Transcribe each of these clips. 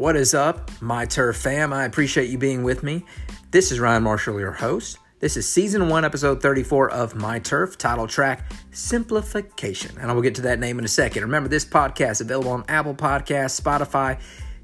What is up, my turf fam? I appreciate you being with me. This is Ryan Marshall, your host. This is season one, episode 34 of My Turf, title track Simplification. And I will get to that name in a second. Remember, this podcast available on Apple Podcasts, Spotify,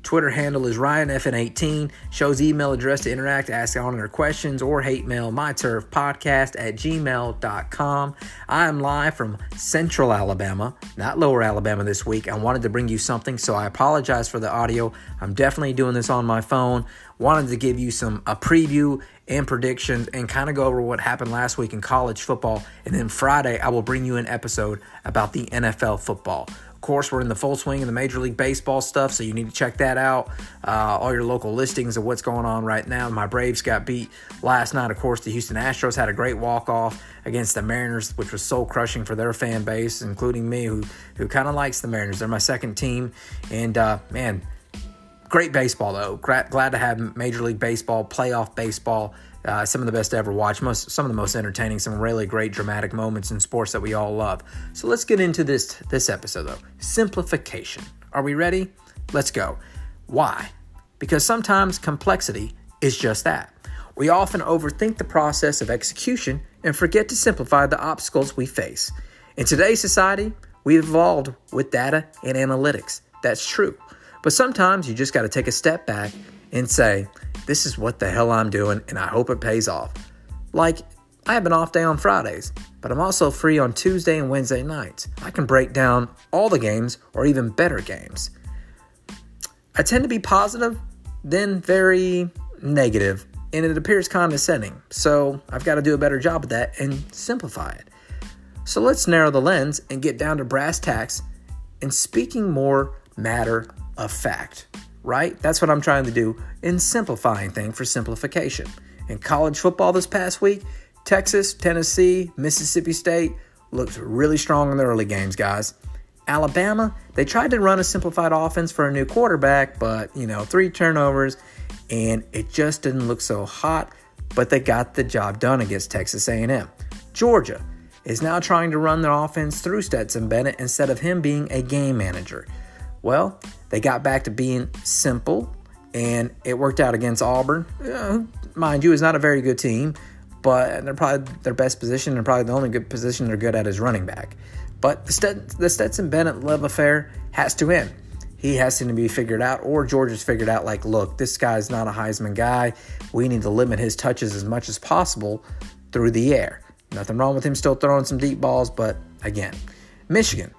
Twitter handle is RyanFN18. Show's email address to interact, ask on their questions, or hate mail myturfpodcast at gmail.com. I am live from Central Alabama, not Lower Alabama this week. I wanted to bring you something, so I apologize for the audio. I'm definitely doing this on my phone. Wanted to give you some a preview and predictions and kind of go over what happened last week in college football. And then Friday, I will bring you an episode about the NFL football course, we're in the full swing of the Major League Baseball stuff, so you need to check that out. Uh, all your local listings of what's going on right now. My Braves got beat last night. Of course, the Houston Astros had a great walk off against the Mariners, which was soul crushing for their fan base, including me, who who kind of likes the Mariners. They're my second team, and uh, man, great baseball though. Glad to have Major League Baseball, playoff baseball uh, some of the best to ever watched, most some of the most entertaining, some really great dramatic moments in sports that we all love. So let's get into this this episode though. Simplification. Are we ready? Let's go. Why? Because sometimes complexity is just that. We often overthink the process of execution and forget to simplify the obstacles we face. In today's society, we've evolved with data and analytics. That's true. But sometimes you just got to take a step back and say, this is what the hell I'm doing, and I hope it pays off. Like, I have an off day on Fridays, but I'm also free on Tuesday and Wednesday nights. I can break down all the games or even better games. I tend to be positive, then very negative, and it appears condescending. So I've got to do a better job of that and simplify it. So let's narrow the lens and get down to brass tacks and speaking more matter of fact right? That's what I'm trying to do in simplifying things for simplification. In college football this past week, Texas, Tennessee, Mississippi State looked really strong in the early games, guys. Alabama, they tried to run a simplified offense for a new quarterback, but, you know, three turnovers and it just didn't look so hot, but they got the job done against Texas A&M. Georgia is now trying to run their offense through Stetson Bennett instead of him being a game manager. Well, they got back to being simple, and it worked out against Auburn. Uh, mind you, is not a very good team, but they're probably their best position and probably the only good position they're good at is running back. But the, Stet- the Stetson Bennett love affair has to end. He has to be figured out, or George has figured out, like, look, this guy's not a Heisman guy. We need to limit his touches as much as possible through the air. Nothing wrong with him still throwing some deep balls, but again, Michigan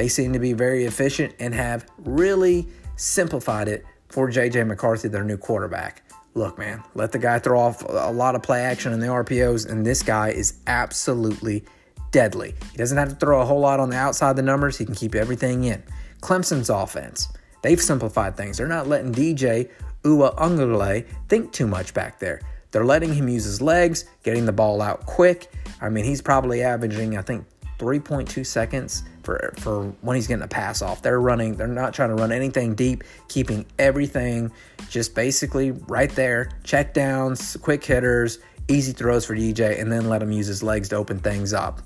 they seem to be very efficient and have really simplified it for JJ McCarthy, their new quarterback. Look, man, let the guy throw off a lot of play action in the RPOs, and this guy is absolutely deadly. He doesn't have to throw a whole lot on the outside the numbers, he can keep everything in. Clemson's offense, they've simplified things. They're not letting DJ Uiagalelei think too much back there. They're letting him use his legs, getting the ball out quick. I mean, he's probably averaging, I think, 3.2 seconds for for when he's getting a pass off. They're running, they're not trying to run anything deep, keeping everything just basically right there. Check downs, quick hitters, easy throws for DJ, and then let him use his legs to open things up.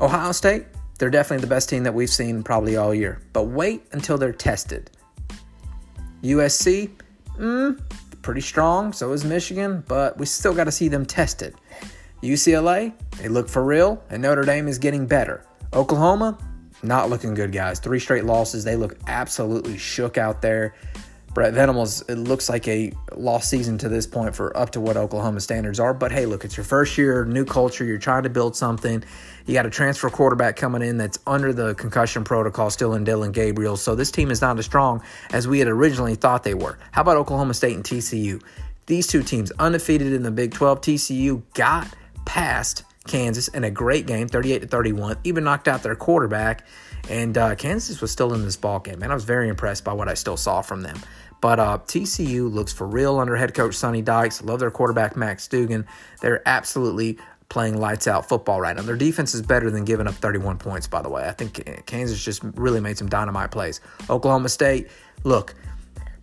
Ohio State, they're definitely the best team that we've seen probably all year. But wait until they're tested. USC, mm, pretty strong. So is Michigan, but we still got to see them tested. UCLA, they look for real, and Notre Dame is getting better. Oklahoma, not looking good, guys. Three straight losses. They look absolutely shook out there. Brent Venables, it looks like a lost season to this point for up to what Oklahoma standards are. But hey, look, it's your first year, new culture. You're trying to build something. You got a transfer quarterback coming in that's under the concussion protocol still in Dillon Gabriel. So this team is not as strong as we had originally thought they were. How about Oklahoma State and TCU? These two teams, undefeated in the Big 12, TCU got past Kansas in a great game, 38 to 31. Even knocked out their quarterback, and uh, Kansas was still in this ball game. And I was very impressed by what I still saw from them. But uh, TCU looks for real under head coach Sonny Dykes. Love their quarterback Max Duggan. They're absolutely playing lights out football right now. Their defense is better than giving up 31 points, by the way. I think Kansas just really made some dynamite plays. Oklahoma State, look,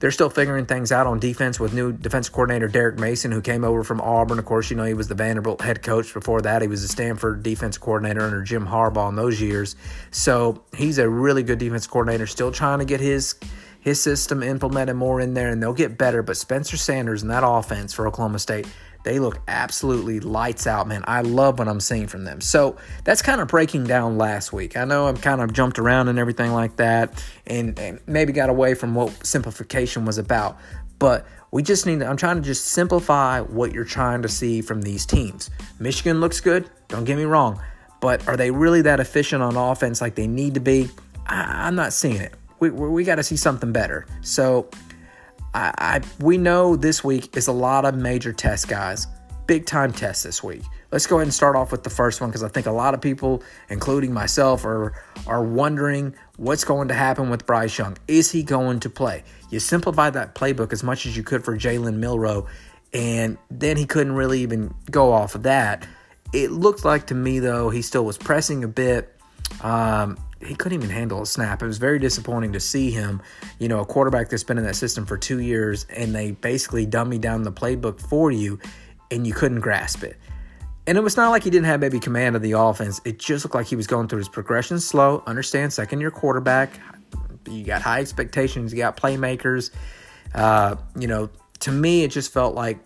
they're still figuring things out on defense with new defensive coordinator Derek Mason, who came over from Auburn. Of course, you know, he was the Vanderbilt head coach. Before that, he was the Stanford defense coordinator under Jim Harbaugh in those years. So he's a really good defense coordinator, still trying to get his his system implemented more in there and they'll get better. But Spencer Sanders and that offense for Oklahoma State, they look absolutely lights out, man. I love what I'm seeing from them. So that's kind of breaking down last week. I know I've kind of jumped around and everything like that and, and maybe got away from what simplification was about. But we just need to, I'm trying to just simplify what you're trying to see from these teams. Michigan looks good, don't get me wrong, but are they really that efficient on offense like they need to be? I, I'm not seeing it we, we got to see something better. So I, I we know this week is a lot of major tests, guys. Big time tests this week. Let's go ahead and start off with the first one because I think a lot of people, including myself, are are wondering what's going to happen with Bryce Young. Is he going to play? You simplify that playbook as much as you could for Jalen Milroe, and then he couldn't really even go off of that. It looked like to me though he still was pressing a bit. Um, he couldn't even handle a snap. It was very disappointing to see him, you know, a quarterback that's been in that system for two years, and they basically dummy down the playbook for you, and you couldn't grasp it. And it was not like he didn't have maybe command of the offense. It just looked like he was going through his progression slow. Understand, second year quarterback, you got high expectations, you got playmakers. Uh, you know, to me, it just felt like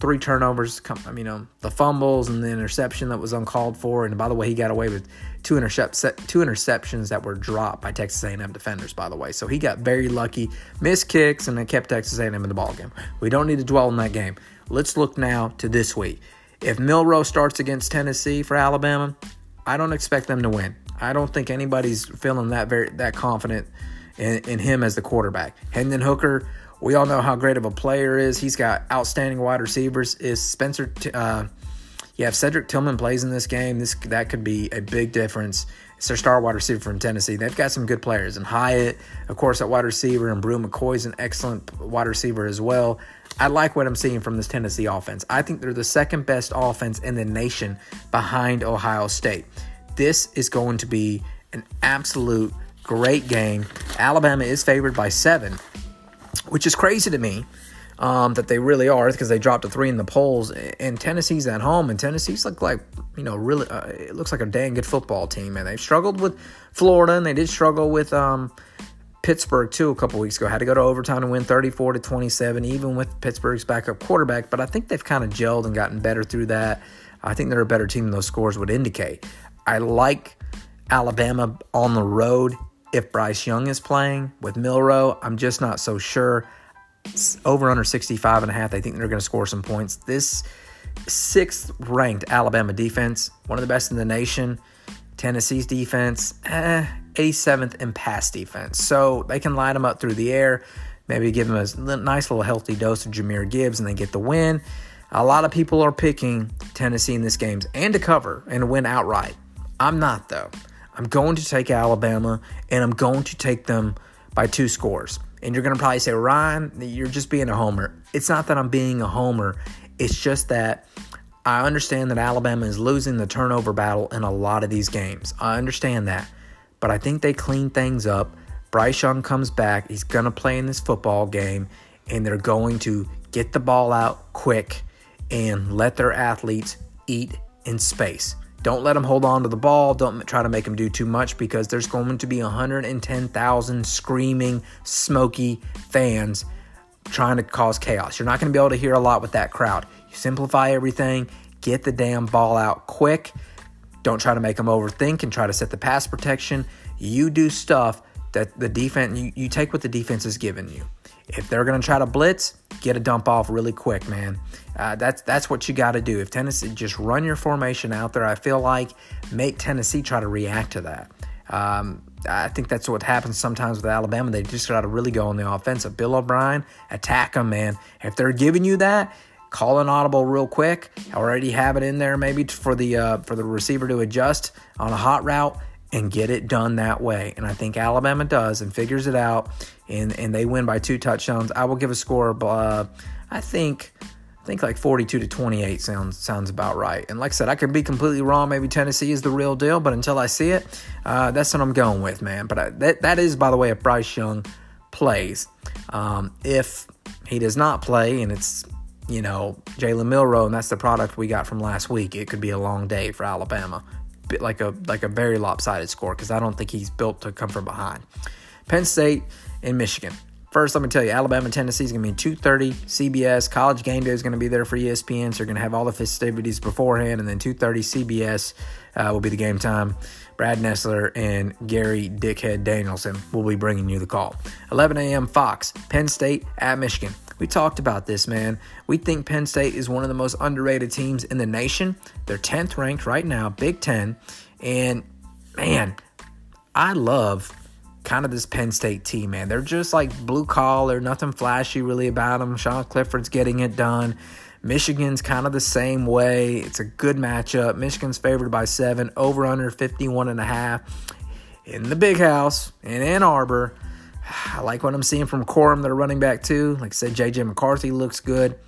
three turnovers, I mean, um, the fumbles and the interception that was uncalled for. And by the way, he got away with two, intercept, two interceptions that were dropped by Texas A&M defenders, by the way. So he got very lucky, missed kicks, and they kept Texas A&M in the ball game. We don't need to dwell on that game. Let's look now to this week. If Milroe starts against Tennessee for Alabama, I don't expect them to win. I don't think anybody's feeling that very that confident in, in him as the quarterback. Hendon Hooker we all know how great of a player is. He's got outstanding wide receivers. Is Spencer? Uh, yeah, if Cedric Tillman plays in this game, this that could be a big difference. It's their star wide receiver from Tennessee. They've got some good players, and Hyatt, of course, at wide receiver, and Bru McCoy's an excellent wide receiver as well. I like what I'm seeing from this Tennessee offense. I think they're the second best offense in the nation behind Ohio State. This is going to be an absolute great game. Alabama is favored by seven which is crazy to me um, that they really are because they dropped a three in the polls. And Tennessee's at home, and Tennessee's look like you know really uh, it looks like a dang good football team. And they've struggled with Florida, and they did struggle with um, Pittsburgh too a couple weeks ago. Had to go to overtime and win 34 to 27, even with Pittsburgh's backup quarterback. But I think they've kind of gelled and gotten better through that. I think they're a better team than those scores would indicate. I like Alabama on the road if Bryce Young is playing with Milroe, I'm just not so sure. over under 65 and a half, they think they're going to score some points. This sixth ranked Alabama defense, one of the best in the nation. Tennessee's defense, eh, 87th in pass defense. So they can line them up through the air, maybe give them a nice little healthy dose of Jahmyr Gibbs and they get the win. A lot of people are picking Tennessee in this game and to cover and win outright. I'm not, though. I'm going to take Alabama and I'm going to take them by two scores. And you're going to probably say, Ryan, you're just being a homer. It's not that I'm being a homer, it's just that I understand that Alabama is losing the turnover battle in a lot of these games. I understand that. But I think they clean things up. Bryce Young comes back. He's going to play in this football game, and they're going to get the ball out quick and let their athletes eat in space. Don't let them hold on to the ball. Don't try to make them do too much because there's going to be 110,000 screaming, smoky fans trying to cause chaos. You're not going to be able to hear a lot with that crowd. You simplify everything, get the damn ball out quick. Don't try to make them overthink and try to set the pass protection. You do stuff that the defense, you, you take what the defense is giving you. If they're going to try to blitz, get a dump off really quick, man. Uh, that's that's what you got to do. If Tennessee just run your formation out there, I feel like make Tennessee try to react to that. Um, I think that's what happens sometimes with Alabama. They just got to really go on the offensive. Bill O'Brien, attack them, man. If they're giving you that, call an audible real quick. Already have it in there, maybe for the uh, for the receiver to adjust on a hot route and get it done that way. And I think Alabama does and figures it out, and and they win by two touchdowns. I will give a score of uh, I think I think like 42 to 28 sounds sounds about right. And like I said, I could be completely wrong. Maybe Tennessee is the real deal, but until I see it, uh, that's what I'm going with, man. But I, that that is, by the way, if Bryce Young plays. Um, if he does not play, and it's you know Jalen Milroe, and that's the product we got from last week, it could be a long day for Alabama like a like a very lopsided score because I don't think he's built to come from behind. Penn State and Michigan. First, let me tell you, Alabama Tennessee is going to be 2:30 CBS. College Game Day is going to be there for ESPN, so you're going to have all the festivities beforehand, and then 2:30 CBS uh, will be the game time. Brad Nessler and Gary Dickhead Danielson will be bringing you the call. 11 a.m. Fox, Penn State at Michigan. We talked about this, man. We think Penn State is one of the most underrated teams in the nation. They're 10th ranked right now, Big Ten, and man, I love kind of this Penn State team, man. They're just like blue collar, nothing flashy really about them. Sean Clifford's getting it done. Michigan's kind of the same way. It's a good matchup. Michigan's favored by seven, over under 51 and a half in the big house in Ann Arbor. I like what I'm seeing from Corum, their running back, too. Like I said, JJ McCarthy looks good.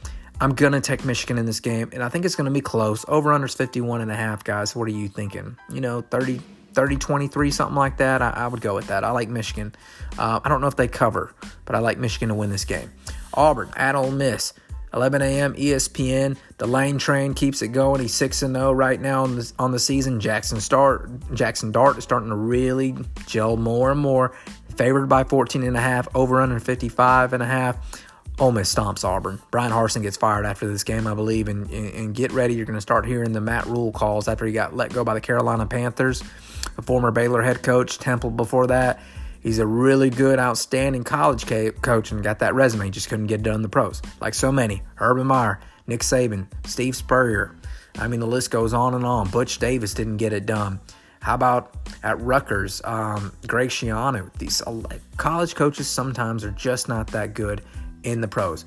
I'm going to take Michigan in this game, and I think it's going to be close. Over under 51 and a half, guys. What are you thinking? You know, 30, 30 23, something like that. I, I would go with that. I like Michigan. Uh, I don't know if they cover, but I like Michigan to win this game. Auburn at Ole Miss. 11 a.m. ESPN. The Lane train keeps it going. He's six and zero right now on the on the season. Jackson Start Jackson Dart is starting to really gel more and more. Favored by 14 and a half. Over under 55 and a half. Ole Miss stomps Auburn. Bryan Harsin gets fired after this game, I believe, and, and, and get ready. You're going to start hearing the Matt Rhule calls after he got let go by the Carolina Panthers a former Baylor head coach, Temple before that. He's a really good, outstanding college coach and got that resume. Just couldn't get it done in the pros. Like so many. Urban Meyer, Nick Saban, Steve Spurrier. I mean, the list goes on and on. Butch Davis didn't get it done. How about at Rutgers, um, Greg Schiano? These uh, college coaches sometimes are just not that good in the pros.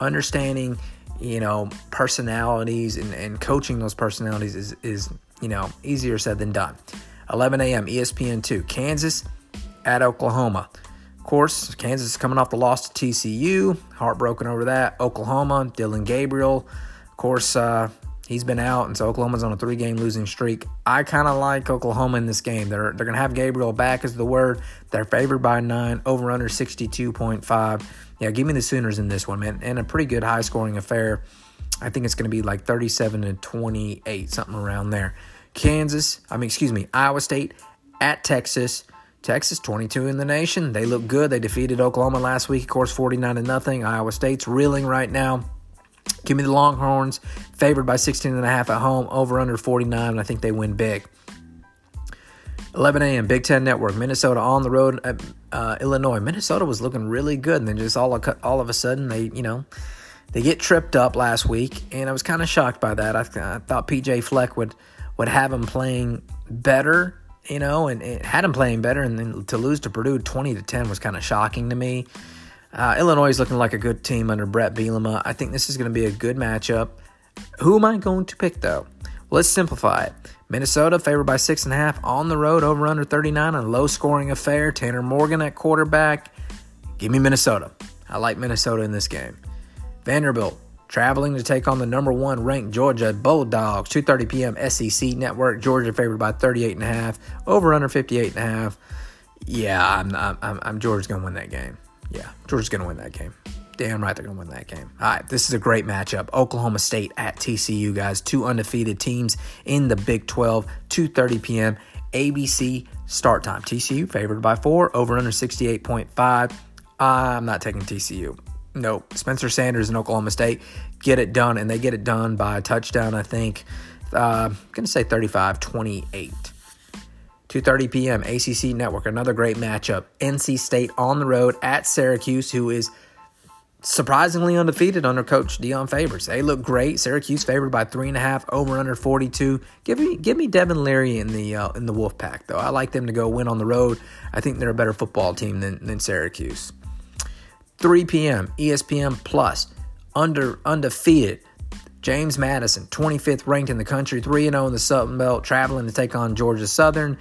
Understanding, you know, personalities and, and coaching those personalities is, is, you know, easier said than done. 11 a.m. ESPN2. Kansas at Oklahoma. Of course, Kansas is coming off the loss to TCU. Heartbroken over that. Oklahoma, Dillon Gabriel. Of course, uh, he's been out, and so Oklahoma's on a three game losing streak. I kind of like Oklahoma in this game. They're, they're to have Gabriel back, as the word. They're favored by nine, over under 62.5. Yeah, give me the Sooners in this one, man. And a pretty good high scoring affair. I think it's to be like 37 to 28, something around there. Kansas, I mean, excuse me, Iowa State at Texas. Texas 22 in the nation. They look good. They defeated Oklahoma last week, of course, 49 to nothing. Iowa State's reeling right now. Give me the Longhorns, favored by 16 and a half at home, over under 49. I think they win big. 11 a.m. Big Ten Network, Minnesota on the road at uh, Illinois. Minnesota was looking really good, and then just all of, all of a sudden they, you know, they get tripped up last week, and I was kind of shocked by that. I, I thought PJ Fleck would would have him playing better, you know, and, and had him playing better, and then to lose to Purdue 20 to 10 was kind of shocking to me. Uh, Illinois is looking like a good team under Bret Bielema. I think this is going to be a good matchup. Who am I going to pick though? Let's simplify it. Minnesota favored by six and a half on the road, over under 39, a low scoring affair. Tanner Morgan at quarterback. Give me Minnesota. I like Minnesota in this game. Vanderbilt Traveling to take on the number one ranked Georgia Bulldogs, 2:30 p.m. SEC Network. Georgia favored by 38 and a half, over under 58 and a half. Yeah, I'm I'm, I'm Georgia's gonna win that game. Yeah, Georgia's gonna win that game. Damn right they're gonna win that game. All right, this is a great matchup. Oklahoma State at TCU, guys. Two undefeated teams in the Big 12, 2:30 p.m. ABC start time. TCU favored by four, over under 68.5. I'm not taking TCU. No, Spencer Sanders and Oklahoma State get it done, and they get it done by a touchdown, I think. Uh, I'm going to say 35 28. 2:30 p.m. ACC Network, another great matchup. NC State on the road at Syracuse, who is surprisingly undefeated under Coach Dino Babers. They look great. Syracuse favored by three and a half, over under 42. Give me give me Devin Leary in the uh, in the Wolfpack though. I like them to go win on the road. I think they're a better football team than than Syracuse. 3 p.m. ESPN Plus, under undefeated. James Madison, 25th ranked in the country, 3 0 in the Sun Belt, traveling to take on Georgia Southern.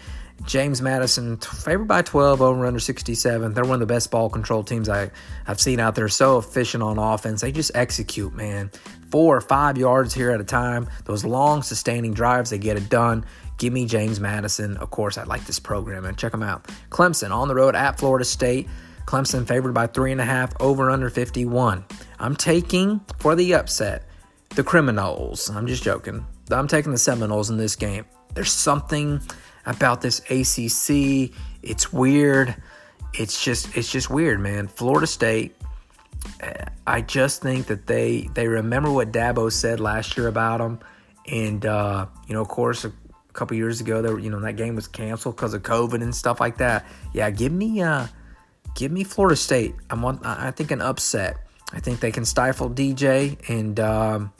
James Madison, favored by 12 over under 67. They're one of the best ball control teams I, I've seen out there. So efficient on offense. They just execute, man. Four or five yards here at a time. Those long, sustaining drives, they get it done. Give me James Madison. Of course, I like this program, and check them out. Clemson on the road at Florida State. Clemson favored by three and a half, over under 51. I'm taking for the upset the Criminals. I'm just joking. I'm taking the Seminoles in this game. There's something about this ACC. It's weird. it's just it's just weird, man. Florida State. I just think that they they remember what Dabo said last year about them, and uh, you know, of course, a couple years ago, there you know that game was canceled because of COVID and stuff like that. Yeah, give me uh, give me Florida State. I'm on. I think an upset. I think they can stifle DJ and. Um,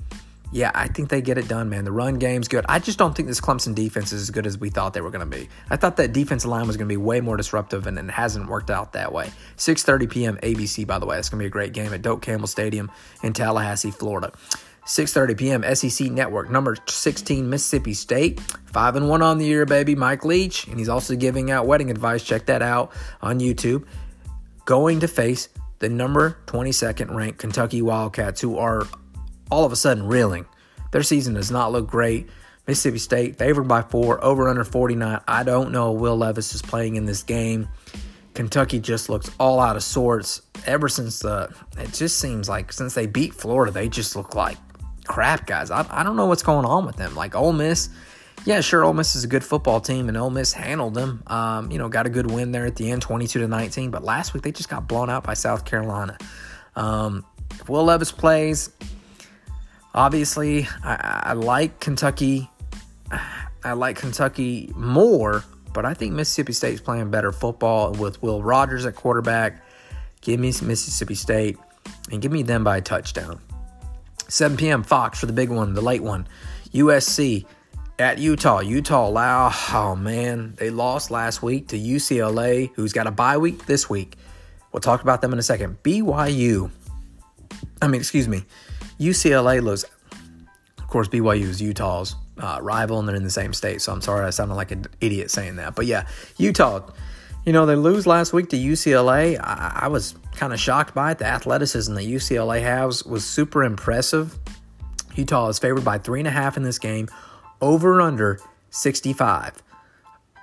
yeah, I think they get it done, man. The run game's good. I just don't think this Clemson defense is as good as we thought they were going to be. I thought that defensive line was going to be way more disruptive, and it hasn't worked out that way. 6:30 p.m. ABC, by the way. It's going to be a great game at Doak Campbell Stadium in Tallahassee, Florida. 6:30 p.m. SEC Network, number 16 Mississippi State, five and one on the year, baby. Mike Leach, and he's also giving out wedding advice. Check that out on YouTube. Going to face the number 22nd ranked Kentucky Wildcats, who are all of a sudden reeling. Their season does not look great. Mississippi State favored by four, over under 49. I don't know Will Levis is playing in this game. Kentucky just looks all out of sorts. Ever since the, it just seems like since they beat Florida, they just look like crap, guys. I, I don't know what's going on with them. Like Ole Miss, yeah, sure, Ole Miss is a good football team, and Ole Miss handled them. Um, you know, got a good win there at the end, 22 to 19. But last week they just got blown out by South Carolina. Um, if Will Levis plays, Obviously, I, I like Kentucky. I like Kentucky more, but I think Mississippi State's playing better football with Will Rogers at quarterback. Give me Mississippi State and give me them by a touchdown. 7 p.m. Fox for the big one, the late one. USC at Utah. Utah, wow, oh man, they lost last week to UCLA, who's got a bye week this week. We'll talk about them in a second. BYU, I mean, excuse me, UCLA looks, of course, BYU is Utah's uh, rival, and they're in the same state. So I'm sorry I sounded like an idiot saying that. But yeah, Utah, you know, they lose last week to UCLA. I, I was kind of shocked by it. The athleticism that UCLA has was super impressive. Utah is favored by three and a half in this game, over under 65.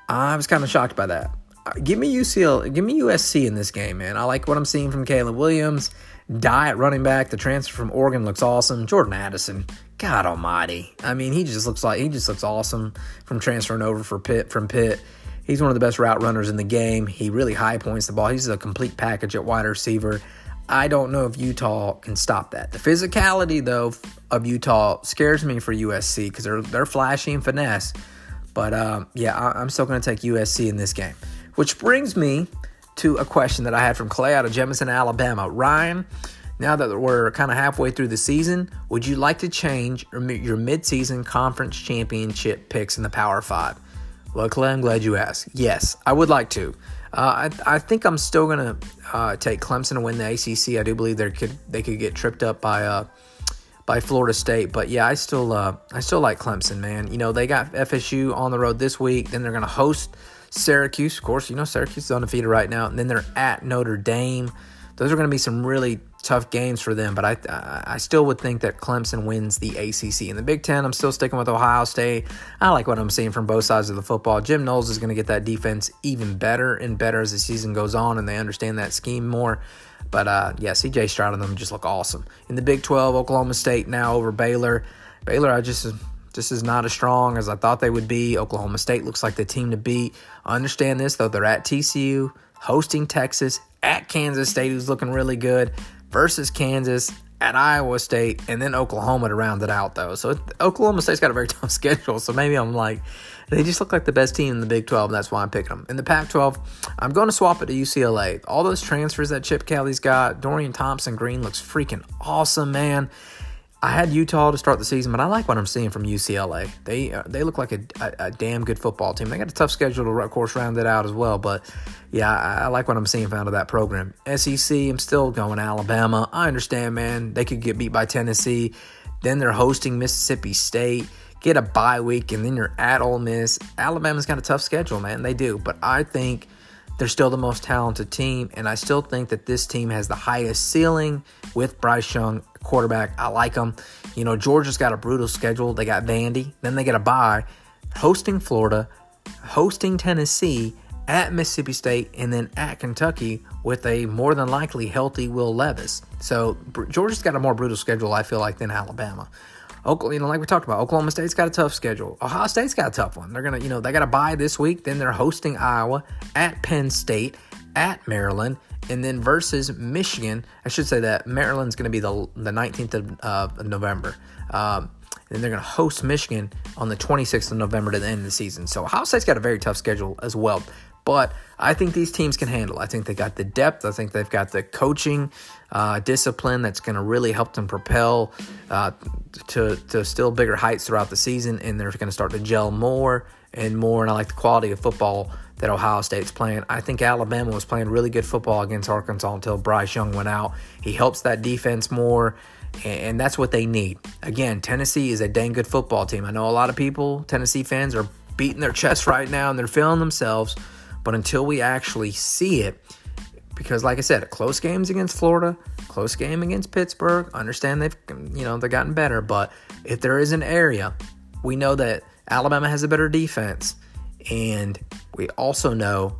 I was kind of shocked by that. Uh, give me UCLA, give me USC in this game, man. I like what I'm seeing from Caleb Williams. Diet running back. The transfer from Oregon looks awesome. Jordan Addison, God Almighty. I mean, he just looks like he just looks awesome from transferring over for Pitt from Pitt. He's one of the best route runners in the game. He really high points the ball. He's a complete package at wide receiver. I don't know if Utah can stop that. The physicality though of Utah scares me for USC because they're they're flashy and finesse. But um, yeah, I, I'm still going to take USC in this game. Which brings me to a question that I had from Clay out of Jemison, Alabama. Ryan, now that we're kind of halfway through the season, would you like to change your midseason conference championship picks in the Power Five? Well, Clay, I'm glad you asked. Yes, I would like to. Uh, I, I, think I'm still gonna uh, take Clemson to win the ACC. I do believe they could they could get tripped up by uh, by Florida State, but yeah, I still uh, I still like Clemson, man. You know they got FSU on the road this week. Then they're gonna host Syracuse, of course, you know Syracuse is undefeated right now, and then they're at Notre Dame. Those are going to be some really tough games for them, but I I still would think that Clemson wins the ACC. In the Big Ten, I'm still sticking with Ohio State. I like what I'm seeing from both sides of the football. Jim Knowles is going to get that defense even better and better as the season goes on, and they understand that scheme more. But uh, yeah, CJ Stroud and them just look awesome. In the Big 12, Oklahoma State now over Baylor. Baylor, I just just is not as strong as I thought they would be. Oklahoma State looks like the team to beat. I understand this, though. They're at TCU, hosting Texas, at Kansas State, who's looking really good, versus Kansas, at Iowa State, and then Oklahoma to round it out, though. So Oklahoma State's got a very tough schedule. So maybe I'm like, they just look like the best team in the Big 12, and that's why I'm picking them. In the Pac 12, I'm going to swap it to UCLA. All those transfers that Chip Kelly's got, Dorian Thompson Green looks freaking awesome, man. I had Utah to start the season, but I like what I'm seeing from UCLA. They uh, they look like a, a, a, damn good football team. They got a tough schedule to, of course, round it out as well. But yeah, I, I like what I'm seeing out of that program. SEC, I'm still going Alabama. I understand, man. They could get beat by Tennessee. Then they're hosting Mississippi State. Get a bye week, and then you're at Ole Miss. Alabama's got a tough schedule, man. They do, but I think they're still the most talented team, and I still think that this team has the highest ceiling with Bryce Young quarterback. I like them. You know, Georgia's got a brutal schedule. They got Vandy, then they get a bye, hosting Florida, hosting Tennessee, at Mississippi State, and then at Kentucky with a more than likely healthy Will Levis. So Georgia's got a more brutal schedule, I feel like, than Alabama. Oklahoma, you know, like we talked about, Oklahoma State's got a tough schedule. Ohio State's got a tough one. They're gonna, you know, they got a bye this week. Then they're hosting Iowa at Penn State, at Maryland, and then versus Michigan. I should say that Maryland's going to be the, the 19th of uh, November. Um, and they're going to host Michigan on the 26th of November to the end of the season. So Ohio State's got a very tough schedule as well. But I think these teams can handle. I think they got the depth. I think they've got the coaching uh, discipline that's going to really help them propel uh, to to still bigger heights throughout the season, and they're going to start to gel more and more. And I like the quality of football that Ohio State's playing. I think Alabama was playing really good football against Arkansas until Bryce Young went out. He helps that defense more and that's what they need. Again, Tennessee is a dang good football team. I know a lot of people, Tennessee fans, are beating their chests right now and they're feeling themselves. But until we actually see it, because like I said, close games against Florida, close game against Pittsburgh. Understand they've you know they've gotten better, but if there is an area, we know that Alabama has a better defense, and we also know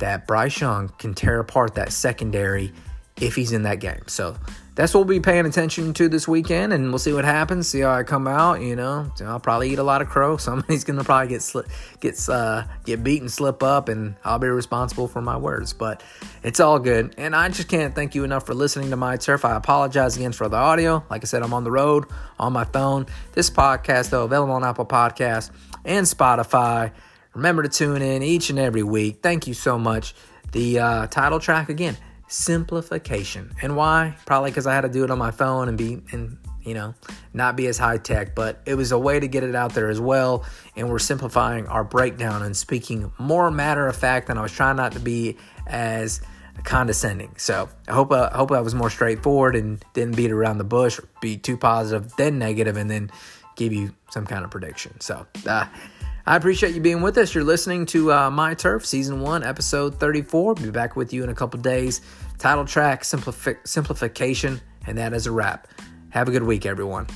that Bryce Young can tear apart that secondary if he's in that game. So that's what we'll be paying attention to this weekend, and we'll see what happens. See how I come out. You know, I'll probably eat a lot of crow. Somebody's gonna probably get slip, gets uh, get beaten, slip up, and I'll be responsible for my words. But it's all good, and I just can't thank you enough for listening to my turf. I apologize again for the audio. Like I said, I'm on the road on my phone. This podcast, though, available on Apple Podcasts and Spotify. Remember to tune in each and every week. Thank you so much. The uh, title track again simplification. And why? Probably because I had to do it on my phone and be and you know not be as high tech, but it was a way to get it out there as well. And we're simplifying our breakdown and speaking more matter of fact. And I was trying not to be as condescending. So I hope uh, I hope I was more straightforward and didn't beat around the bush, be too positive, then negative, and then give you some kind of prediction. So. Uh, I appreciate you being with us. You're listening to uh, My Turf, Season 1, Episode 34. Be back with you in a couple days. Title track, simplifi- Simplification, and that is a wrap. Have a good week, everyone.